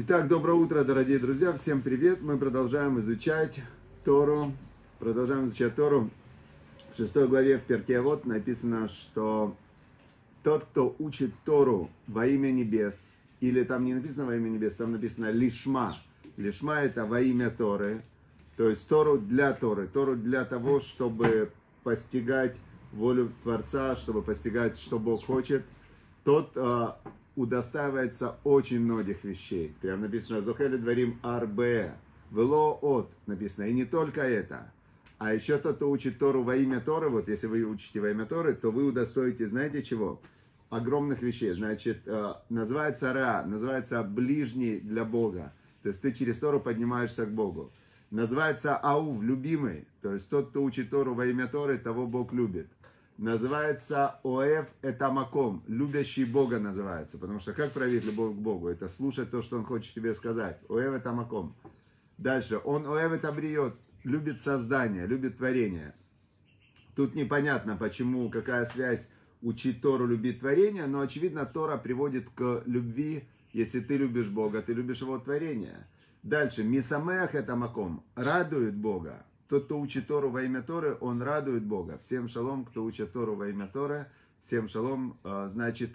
Итак, доброе утро, дорогие друзья, всем привет. Мы продолжаем изучать Тору, продолжаем изучать Тору. В шестой главе в Перке вот написано, что тот, кто учит Тору во имя небес, или там не написано во имя небес, там написано лишма. Лишма это во имя Торы, то есть Тору для Торы, Тору для того, чтобы постигать волю Творца, чтобы постигать, что Бог хочет. Тот э, удостаивается очень многих вещей. Прям написано «Зохели дворим арбе». Вело от написано. И не только это. А еще тот, кто учит Тору во имя Торы, вот если вы учите во имя Торы, то вы удостоите, знаете чего? Огромных вещей. Значит, э, называется Ра, называется ближний для Бога. То есть ты через Тору поднимаешься к Богу. Называется Аув, любимый. То есть тот, кто учит Тору во имя Торы, того Бог любит называется Оэв Этамаком, любящий Бога называется, потому что как проявить любовь к Богу? Это слушать то, что Он хочет тебе сказать. Оэв Этамаком. Дальше, он Оэв Этабриот, любит создание, любит творение. Тут непонятно, почему, какая связь учить Тору, любить творение, но очевидно, Тора приводит к любви, если ты любишь Бога, ты любишь Его творение. Дальше, Мисамех Этамаком, радует Бога. Тот, кто учит Тору во имя Торы, он радует Бога. Всем шалом, кто учит Тору во имя Торы. Всем шалом, а, значит,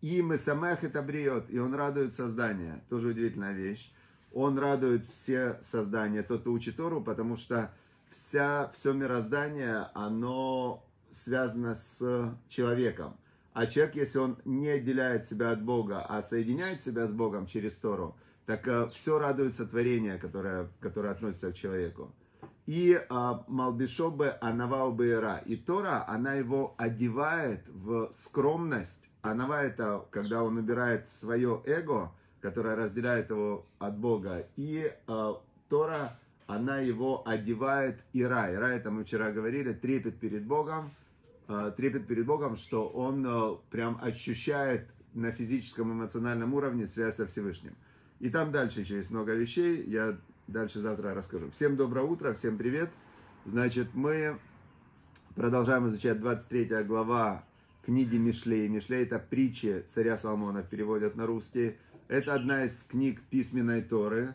им и самех это бриет, и он радует создание. Тоже удивительная вещь. Он радует все создания, тот, кто учит Тору, потому что вся, все мироздание, оно связано с человеком. А человек, если он не отделяет себя от Бога, а соединяет себя с Богом через Тору, так э, все радуется творение, которое, которое относится к человеку и а, Малбишобе Анава Убейра. И Тора, она его одевает в скромность. Анава это, когда он убирает свое эго, которое разделяет его от Бога. И а, Тора, она его одевает Ира. Ира, это мы вчера говорили, трепет перед Богом. А, трепет перед Богом, что он а, прям ощущает на физическом эмоциональном уровне связь со Всевышним. И там дальше еще есть много вещей. Я Дальше завтра расскажу. Всем доброе утро, всем привет. Значит, мы продолжаем изучать 23 глава книги Мишлей. Мишлей это притчи царя Соломона, переводят на русский. Это одна из книг письменной Торы.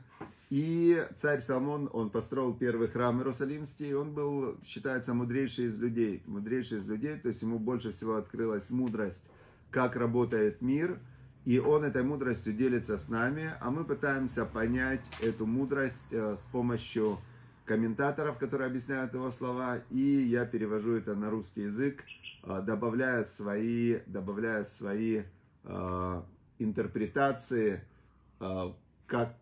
И царь Соломон, он построил первый храм Иерусалимский, он был, считается, мудрейший из людей. Мудрейший из людей, то есть ему больше всего открылась мудрость, как работает мир – и он этой мудростью делится с нами, а мы пытаемся понять эту мудрость э, с помощью комментаторов, которые объясняют его слова, и я перевожу это на русский язык, э, добавляя свои, добавляя свои э, интерпретации, э, как,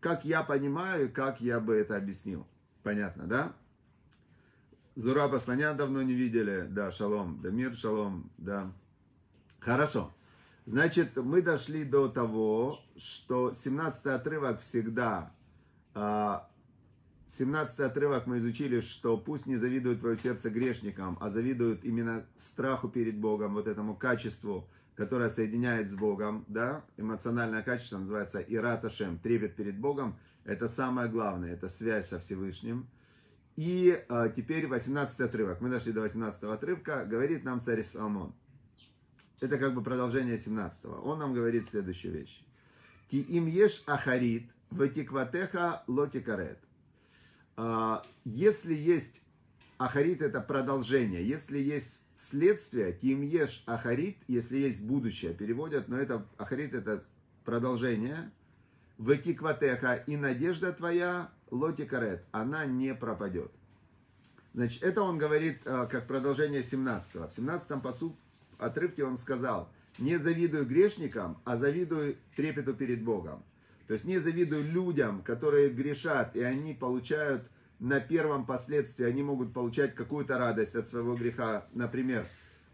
как я понимаю, как я бы это объяснил. Понятно, да? Зураба Слоня давно не видели. Да, шалом. Да, мир, шалом. Да. Хорошо. Значит, мы дошли до того, что 17 отрывок всегда, 17 а, отрывок мы изучили, что пусть не завидует твое сердце грешникам, а завидуют именно страху перед Богом, вот этому качеству, которое соединяет с Богом, да, эмоциональное качество называется ираташем, трепет перед Богом, это самое главное, это связь со Всевышним. И а, теперь 18 отрывок, мы дошли до 18 отрывка, говорит нам царь Соломон. Это как бы продолжение 17 -го. Он нам говорит следующую вещь. Ки им ешь ахарит, ватикватеха лотикарет. А, если есть ахарит, это продолжение. Если есть следствие, ким ешь ахарит, если есть будущее, переводят, но это ахарит это продолжение. Ватикватеха и надежда твоя лотикарет, она не пропадет. Значит, это он говорит а, как продолжение 17 -го. В 17 посуд отрывке он сказал, не завидую грешникам, а завидую трепету перед Богом. То есть не завидую людям, которые грешат, и они получают на первом последствии, они могут получать какую-то радость от своего греха. Например,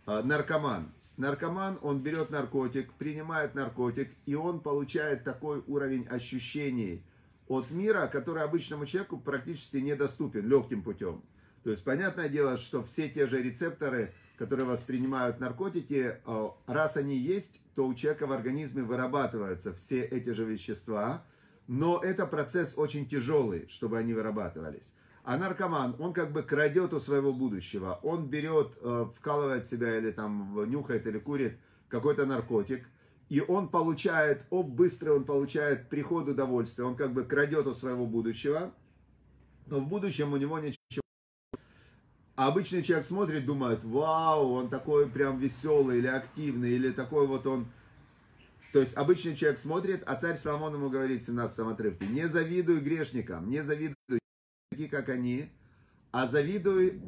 э, наркоман. Наркоман, он берет наркотик, принимает наркотик, и он получает такой уровень ощущений от мира, который обычному человеку практически недоступен легким путем. То есть, понятное дело, что все те же рецепторы, которые воспринимают наркотики, э, раз они есть, то у человека в организме вырабатываются все эти же вещества, но это процесс очень тяжелый, чтобы они вырабатывались. А наркоман, он как бы крадет у своего будущего. Он берет, э, вкалывает себя или там нюхает или курит какой-то наркотик. и он получает, о, быстро он получает приход удовольствия, он как бы крадет у своего будущего, но в будущем у него ничего. А обычный человек смотрит, думает, вау, он такой прям веселый или активный, или такой вот он... То есть обычный человек смотрит, а царь Соломон ему говорит в 17 отрывке, не завидуй грешникам, не завидуй такие, как они, а завидуй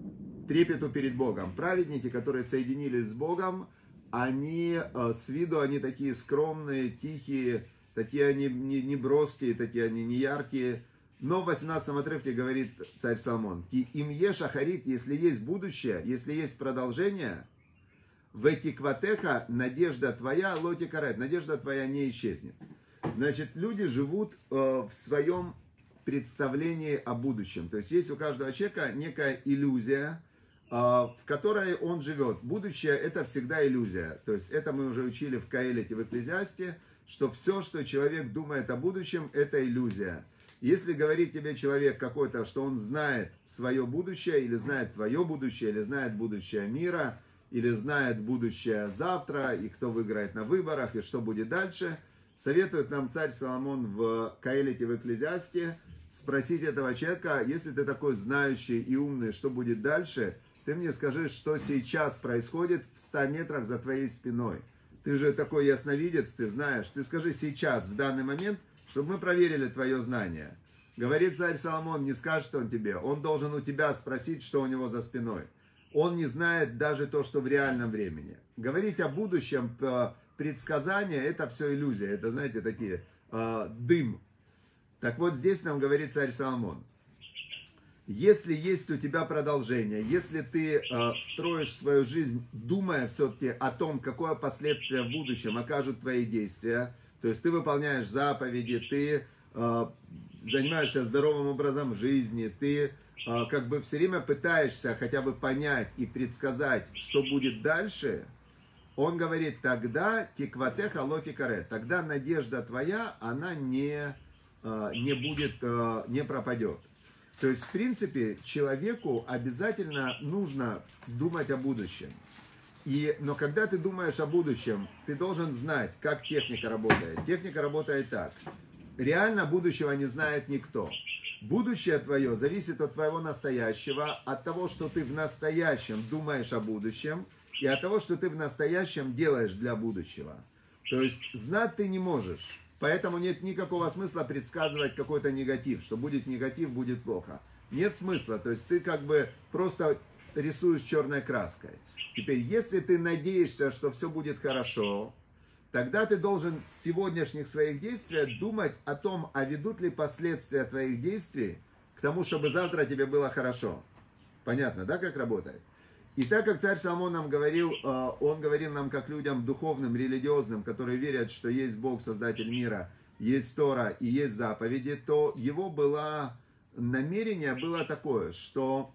трепету перед Богом. Праведники, которые соединились с Богом, они э, с виду, они такие скромные, тихие, такие они не, не броские, такие они не яркие. Но в 18 отрывке говорит царь Соломон, им еш ахарит, если есть будущее, если есть продолжение, в эти кватеха надежда твоя, лоти карет, надежда твоя не исчезнет. Значит, люди живут э, в своем представлении о будущем. То есть есть у каждого человека некая иллюзия, а, в которой он живет. Будущее это всегда иллюзия. То есть это мы уже учили в Каэлите, в Экклезиасте, что все, что человек думает о будущем, это иллюзия. Если говорит тебе человек какой-то, что он знает свое будущее, или знает твое будущее, или знает будущее мира, или знает будущее завтра, и кто выиграет на выборах, и что будет дальше, советует нам царь Соломон в Каэлите, в Экклезиасте, спросить этого человека, если ты такой знающий и умный, что будет дальше – ты мне скажи, что сейчас происходит в 100 метрах за твоей спиной. Ты же такой ясновидец, ты знаешь. Ты скажи сейчас, в данный момент, чтобы мы проверили твое знание. Говорит царь Соломон, не скажет он тебе. Он должен у тебя спросить, что у него за спиной. Он не знает даже то, что в реальном времени. Говорить о будущем, предсказания, это все иллюзия. Это, знаете, такие э, дым. Так вот, здесь нам говорит царь Соломон. Если есть у тебя продолжение, если ты э, строишь свою жизнь, думая все-таки о том, какое последствие в будущем окажут твои действия, то есть ты выполняешь заповеди, ты э, занимаешься здоровым образом жизни, ты э, как бы все время пытаешься хотя бы понять и предсказать, что будет дальше, он говорит, тогда тикватеха локи каре, тогда надежда твоя, она не, э, не будет, э, не пропадет. То есть, в принципе, человеку обязательно нужно думать о будущем. И, но когда ты думаешь о будущем, ты должен знать, как техника работает. Техника работает так. Реально будущего не знает никто. Будущее твое зависит от твоего настоящего, от того, что ты в настоящем думаешь о будущем, и от того, что ты в настоящем делаешь для будущего. То есть знать ты не можешь. Поэтому нет никакого смысла предсказывать какой-то негатив, что будет негатив, будет плохо. Нет смысла, то есть ты как бы просто рисуешь черной краской. Теперь, если ты надеешься, что все будет хорошо, тогда ты должен в сегодняшних своих действиях думать о том, а ведут ли последствия твоих действий к тому, чтобы завтра тебе было хорошо. Понятно, да, как работает? И так как царь Соломон нам говорил, э, он говорил нам как людям духовным, религиозным, которые верят, что есть Бог, Создатель мира, есть Тора и есть заповеди, то его было намерение было такое, что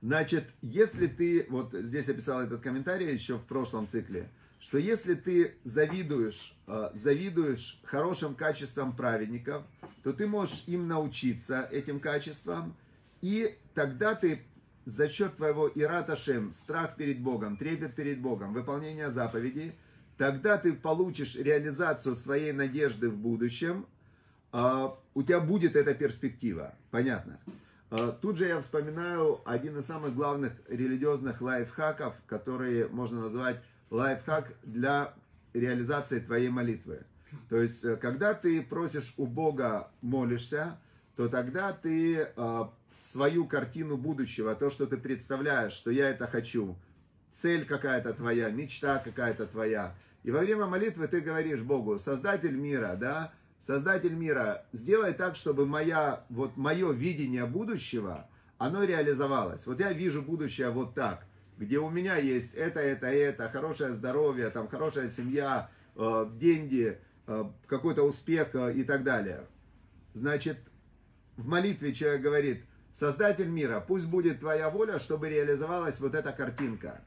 Значит, если ты, вот здесь описал этот комментарий еще в прошлом цикле, что если ты завидуешь, э, завидуешь хорошим качествам праведников, то ты можешь им научиться этим качествам, и тогда ты за счет твоего ираташем, страх перед Богом, трепет перед Богом, выполнение заповедей, тогда ты получишь реализацию своей надежды в будущем, а, у тебя будет эта перспектива. Понятно? А, тут же я вспоминаю один из самых главных религиозных лайфхаков, которые можно назвать лайфхак для реализации твоей молитвы. То есть, э, когда ты просишь у Бога, молишься, то тогда ты а, свою картину будущего, то, что ты представляешь, что я это хочу, цель какая-то твоя, мечта какая-то твоя. И во время молитвы ты говоришь Богу, Создатель мира, да, Создатель мира, сделай так, чтобы моя, вот мое видение будущего, оно реализовалось. Вот я вижу будущее вот так, где у меня есть это, это, это, хорошее здоровье, там хорошая семья, э, деньги, э, какой-то успех э, и так далее. Значит, в молитве человек говорит, Создатель мира, пусть будет твоя воля, чтобы реализовалась вот эта картинка.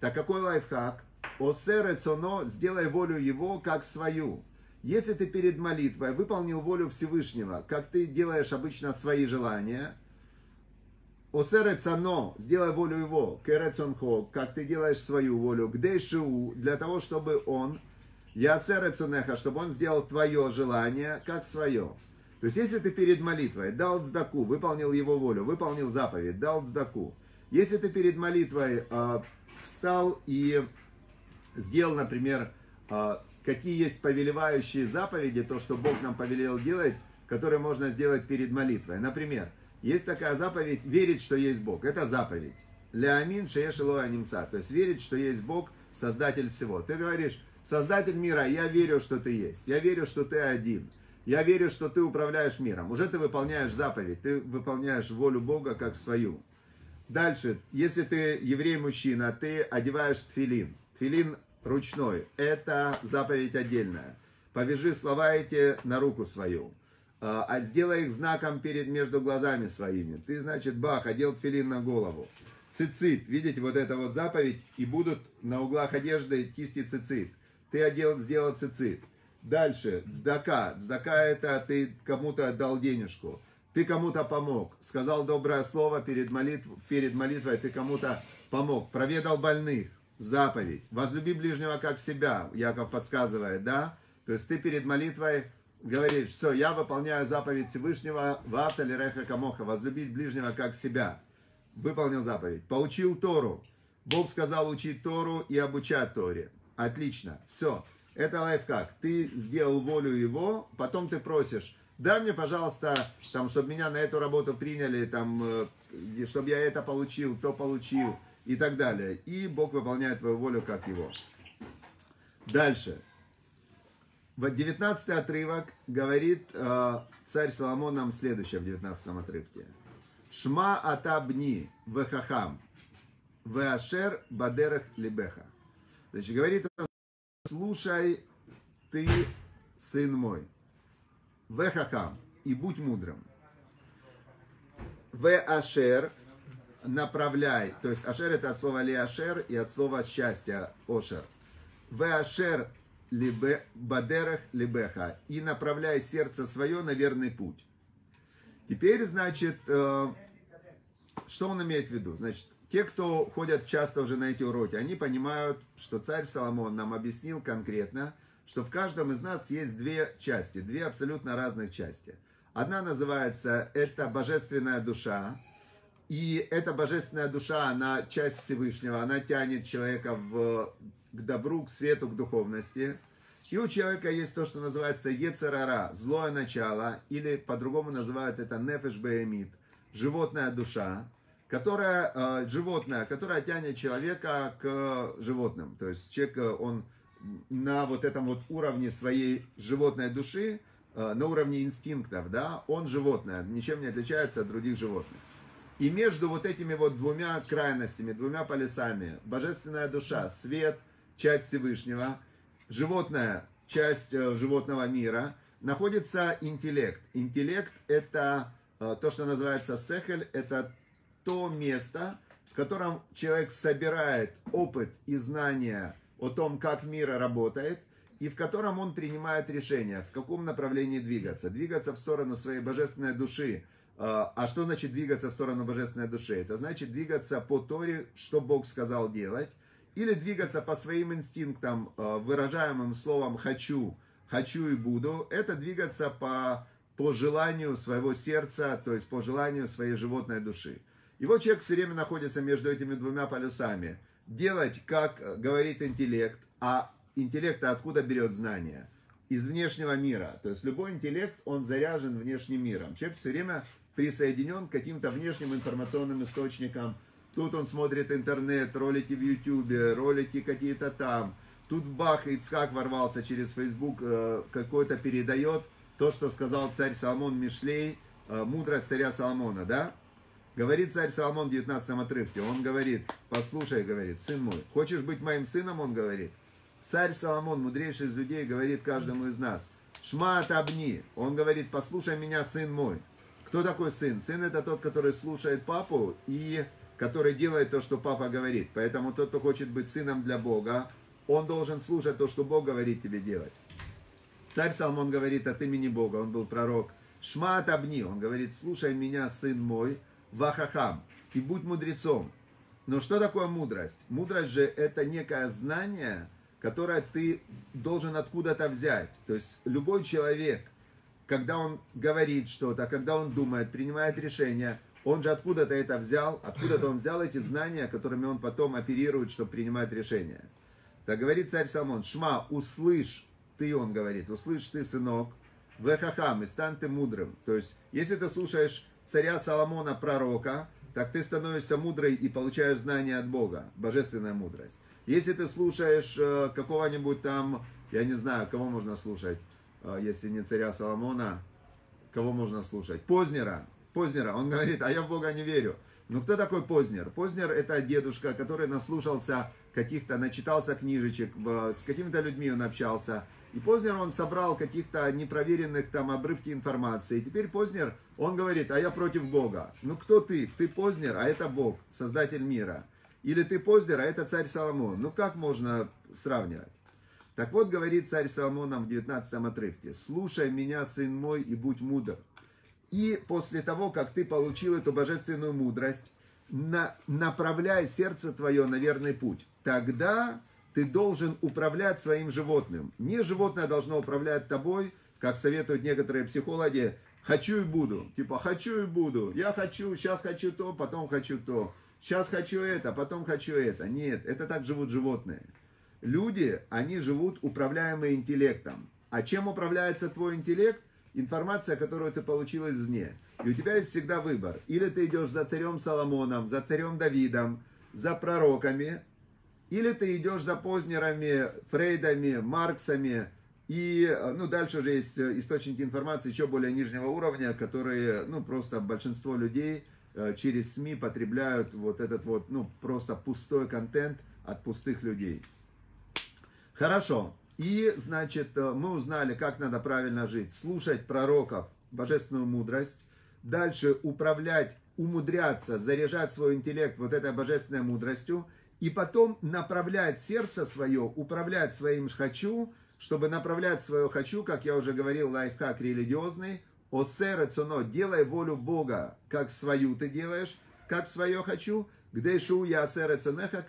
Так какой лайфхак? Осе цоно, сделай волю его как свою. Если ты перед молитвой выполнил волю Всевышнего, как ты делаешь обычно свои желания, Осе цано, сделай волю его, керецонхо, как ты делаешь свою волю, где для того, чтобы он Я цунеха, чтобы он сделал твое желание как свое. То есть, если ты перед молитвой дал цдаку, выполнил его волю, выполнил заповедь, дал цдаку. Если ты перед молитвой э, встал и сделал, например, э, какие есть повелевающие заповеди, то, что Бог нам повелел делать, которые можно сделать перед молитвой. Например, есть такая заповедь верить, что есть Бог. Это заповедь. Леамин шеешелоя немца. То есть верить, что есть Бог, создатель всего. Ты говоришь, создатель мира, я верю, что ты есть. Я верю, что ты один. Я верю, что ты управляешь миром. Уже ты выполняешь заповедь, ты выполняешь волю Бога как свою. Дальше, если ты еврей-мужчина, ты одеваешь тфилин. Тфилин ручной. Это заповедь отдельная. Повяжи слова эти на руку свою. А, а сделай их знаком перед между глазами своими. Ты, значит, бах, одел тфилин на голову. Цицит, видите, вот эта вот заповедь, и будут на углах одежды кисти цицит. Ты одел, сделал цицит. Дальше, цдака. Цдака это ты кому-то отдал денежку. Ты кому-то помог. Сказал доброе слово перед, молитв, перед молитвой, ты кому-то помог. Проведал больных. Заповедь. Возлюби ближнего как себя, Яков подсказывает, да? То есть ты перед молитвой говоришь, все, я выполняю заповедь Всевышнего, вафта реха камоха, возлюбить ближнего как себя. Выполнил заповедь. Поучил Тору. Бог сказал учить Тору и обучать Торе. Отлично. Все. Это лайфхак. Ты сделал волю его, потом ты просишь, дай мне, пожалуйста, там, чтобы меня на эту работу приняли, там, э, чтобы я это получил, то получил и так далее. И Бог выполняет твою волю как его. Дальше. В 19 отрывок говорит э, царь Соломон нам следующее в 19 отрывке. Шма атабни вехахам веашер бадерах либеха. Значит, говорит он, слушай ты, сын мой, вехахам, и будь мудрым. В ашер направляй, то есть ашер это от слова лиашер и от слова счастья ошер. В ашер либе, бадерах либеха и направляй сердце свое на верный путь. Теперь, значит, э, что он имеет в виду? Значит, те, кто ходят часто уже на эти уроки, они понимают, что царь Соломон нам объяснил конкретно, что в каждом из нас есть две части, две абсолютно разных части. Одна называется «это божественная душа», и эта божественная душа, она часть Всевышнего, она тянет человека в, к добру, к свету, к духовности. И у человека есть то, что называется Ецерара, злое начало, или по-другому называют это Нефеш Беемит, животная душа которая, э, животное, которое тянет человека к животным. То есть человек, э, он на вот этом вот уровне своей животной души, э, на уровне инстинктов, да, он животное, ничем не отличается от других животных. И между вот этими вот двумя крайностями, двумя полюсами, божественная душа, свет, часть Всевышнего, животная, часть животного мира, находится интеллект. Интеллект это то, что называется сехель, это то место, в котором человек собирает опыт и знания о том, как мир работает, и в котором он принимает решение, в каком направлении двигаться. Двигаться в сторону своей божественной души. А, а что значит двигаться в сторону божественной души? Это значит двигаться по Торе, что Бог сказал делать, или двигаться по своим инстинктам, а, выражаемым словом «хочу», «хочу и буду». Это двигаться по, по желанию своего сердца, то есть по желанию своей животной души. И вот человек все время находится между этими двумя полюсами. Делать, как говорит интеллект, а интеллект откуда берет знания? Из внешнего мира. То есть любой интеллект, он заряжен внешним миром. Человек все время присоединен к каким-то внешним информационным источникам. Тут он смотрит интернет, ролики в ютубе, ролики какие-то там. Тут бах, Ицхак ворвался через Facebook, э, какой-то передает то, что сказал царь Соломон Мишлей, э, мудрость царя Соломона, да? Говорит царь Соломон в 19 отрывке, он говорит, послушай, говорит, сын мой, хочешь быть моим сыном, он говорит. Царь Соломон, мудрейший из людей, говорит каждому из нас, шма обни, он говорит, послушай меня, сын мой. Кто такой сын? Сын это тот, который слушает папу и который делает то, что папа говорит. Поэтому тот, кто хочет быть сыном для Бога, он должен слушать то, что Бог говорит тебе делать. Царь Соломон говорит от имени Бога, он был пророк. Шма обни, он говорит, слушай меня, сын мой, вахахам, и будь мудрецом. Но что такое мудрость? Мудрость же это некое знание, которое ты должен откуда-то взять. То есть любой человек, когда он говорит что-то, когда он думает, принимает решение, он же откуда-то это взял, откуда-то он взял эти знания, которыми он потом оперирует, чтобы принимать решения. Так говорит царь Соломон, Шма, услышь, ты, он говорит, услышь ты, сынок, вехахам, и стань ты мудрым. То есть, если ты слушаешь царя Соломона, пророка, так ты становишься мудрой и получаешь знания от Бога, божественная мудрость. Если ты слушаешь э, какого-нибудь там, я не знаю, кого можно слушать, если не царя Соломона, кого можно слушать? Познера. Познера. Он говорит, а я в Бога не верю. Ну кто такой Познер? Познер это дедушка, который наслушался каких-то, начитался книжечек, с какими-то людьми он общался. И Познер он собрал каких-то непроверенных там обрывки информации. И теперь Познер, он говорит, а я против Бога. Ну кто ты? Ты Познер, а это Бог, создатель мира. Или ты Познер, а это царь Соломон. Ну как можно сравнивать? Так вот, говорит царь Соломон нам в 19 отрывке. «Слушай меня, сын мой, и будь мудр». И после того, как ты получил эту божественную мудрость, на, направляй сердце твое на верный путь. Тогда ты должен управлять своим животным. Не животное должно управлять тобой, как советуют некоторые психологи, хочу и буду. Типа, хочу и буду. Я хочу, сейчас хочу то, потом хочу то. Сейчас хочу это, потом хочу это. Нет, это так живут животные. Люди, они живут управляемые интеллектом. А чем управляется твой интеллект? информация, которую ты получил извне. И у тебя есть всегда выбор. Или ты идешь за царем Соломоном, за царем Давидом, за пророками, или ты идешь за Познерами, Фрейдами, Марксами, и ну, дальше уже есть источники информации еще более нижнего уровня, которые, ну, просто большинство людей э, через СМИ потребляют вот этот вот, ну, просто пустой контент от пустых людей. Хорошо. И, значит, э, мы узнали, как надо правильно жить, слушать пророков, божественную мудрость, дальше управлять, умудряться, заряжать свой интеллект вот этой божественной мудростью, и потом направлять сердце свое, управлять своим «хочу», чтобы направлять свое «хочу», как я уже говорил, лайфхак религиозный, «Осе рацуно» – делай волю Бога, как свою ты делаешь, как свое «хочу», где шу я ценеха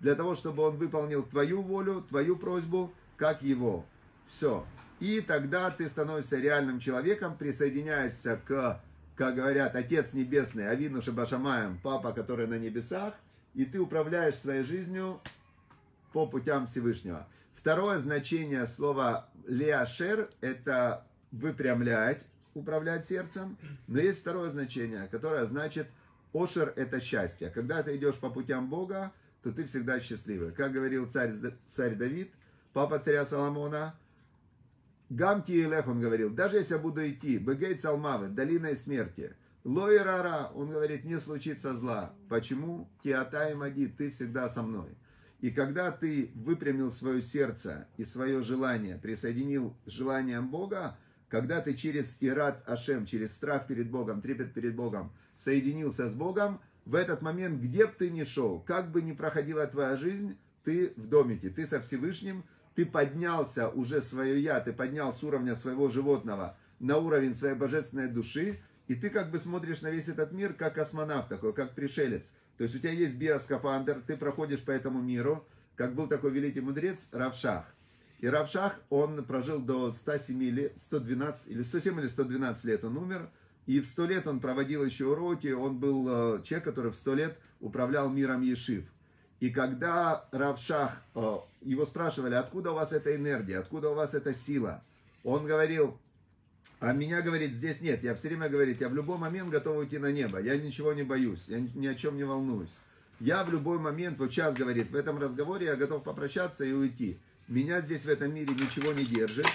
для того, чтобы он выполнил твою волю, твою просьбу, как его. Все. И тогда ты становишься реальным человеком, присоединяешься к, как говорят, Отец Небесный, Авину Шабашамаем, Папа, который на небесах, и ты управляешь своей жизнью по путям Всевышнего. Второе значение слова леашер – это выпрямлять, управлять сердцем. Но есть второе значение, которое значит Ошер – это счастье. Когда ты идешь по путям Бога, то ты всегда счастливый. Как говорил царь, царь Давид, папа царя Соломона, Гамти Илех, он говорил, даже если я буду идти, Бегей Цалмавы, долиной смерти, Лой Рара, он говорит, не случится зла. Почему? Тиата и Мади, ты всегда со мной. И когда ты выпрямил свое сердце и свое желание, присоединил желанием Бога, когда ты через Ират Ашем, через страх перед Богом, трепет перед Богом, соединился с Богом, в этот момент, где бы ты ни шел, как бы ни проходила твоя жизнь, ты в домике, ты со Всевышним, ты поднялся уже свое я, ты поднял с уровня своего животного на уровень своей божественной души, и ты как бы смотришь на весь этот мир как космонавт такой, как пришелец. То есть у тебя есть биоскафандр, ты проходишь по этому миру, как был такой великий мудрец Равшах. И Равшах, он прожил до 107 лет, 112, или 107 или 112 лет он умер. И в 100 лет он проводил еще уроки, он был э, человек, который в 100 лет управлял миром Ешив. И когда Равшах, э, его спрашивали, откуда у вас эта энергия, откуда у вас эта сила, он говорил, а меня, говорит, здесь нет. Я все время, говорит, я в любой момент готов уйти на небо. Я ничего не боюсь, я ни о чем не волнуюсь. Я в любой момент, вот сейчас, говорит, в этом разговоре я готов попрощаться и уйти. Меня здесь в этом мире ничего не держит.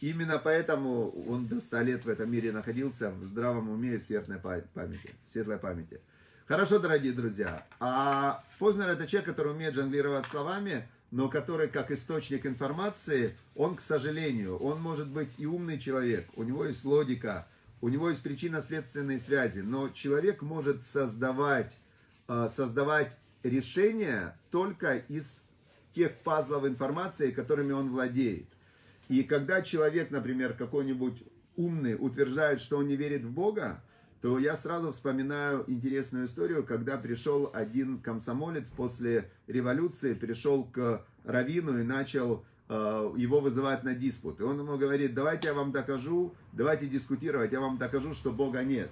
Именно поэтому он до 100 лет в этом мире находился в здравом уме и светлой памяти. Светлой памяти. Хорошо, дорогие друзья. А Познер это человек, который умеет жонглировать словами, но который как источник информации, он, к сожалению, он может быть и умный человек, у него есть логика, у него есть причинно-следственные связи, но человек может создавать, а, создавать решения только из тех пазлов информации, которыми он владеет. И когда человек, например, какой-нибудь умный утверждает, что он не верит в Бога, то я сразу вспоминаю интересную историю, когда пришел один комсомолец после революции, пришел к Равину и начал э, его вызывать на диспут. И он ему говорит, давайте я вам докажу, давайте дискутировать, я вам докажу, что Бога нет.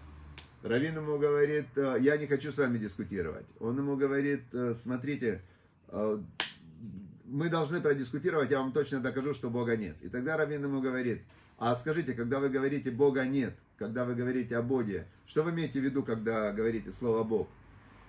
Равин ему говорит, «Э, я не хочу с вами дискутировать. Он ему говорит, «Э, смотрите, мы должны продискутировать, я вам точно докажу, что Бога нет. И тогда Равин ему говорит, а скажите, когда вы говорите Бога нет, когда вы говорите о Боге, что вы имеете в виду, когда говорите слово Бог?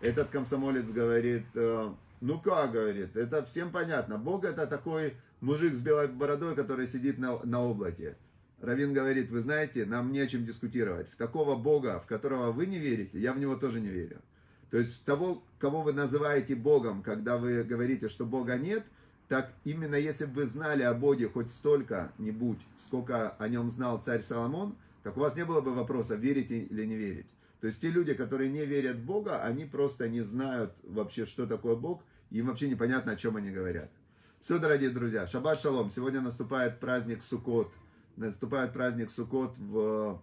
Этот комсомолец говорит, «Э, ну как, говорит, это всем понятно. Бог это такой мужик с белой бородой, который сидит на, на облаке. Равин говорит, вы знаете, нам не о чем дискутировать. В такого Бога, в которого вы не верите, я в него тоже не верю. То есть в того, кого вы называете Богом, когда вы говорите, что Бога нет, так именно если бы вы знали о Боге хоть столько-нибудь, сколько о нем знал царь Соломон, так у вас не было бы вопроса, верить или не верить. То есть те люди, которые не верят в Бога, они просто не знают вообще, что такое Бог, и им вообще непонятно, о чем они говорят. Все, дорогие друзья, шаббат шалом. Сегодня наступает праздник Суккот. Наступает праздник Суккот. В...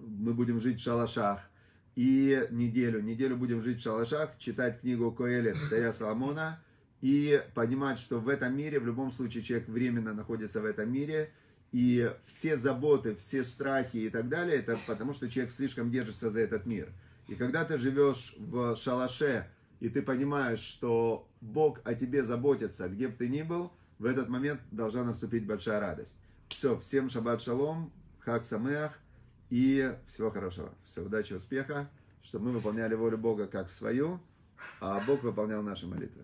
Мы будем жить в шалашах. И неделю, неделю будем жить в шалашах, читать книгу Коэля царя Соломона и понимать, что в этом мире, в любом случае, человек временно находится в этом мире, и все заботы, все страхи и так далее, это потому что человек слишком держится за этот мир. И когда ты живешь в шалаше, и ты понимаешь, что Бог о тебе заботится, где бы ты ни был, в этот момент должна наступить большая радость. Все, всем шаббат шалом, хак самеах и всего хорошего. Все, удачи, успеха, чтобы мы выполняли волю Бога как свою, а Бог выполнял наши молитвы.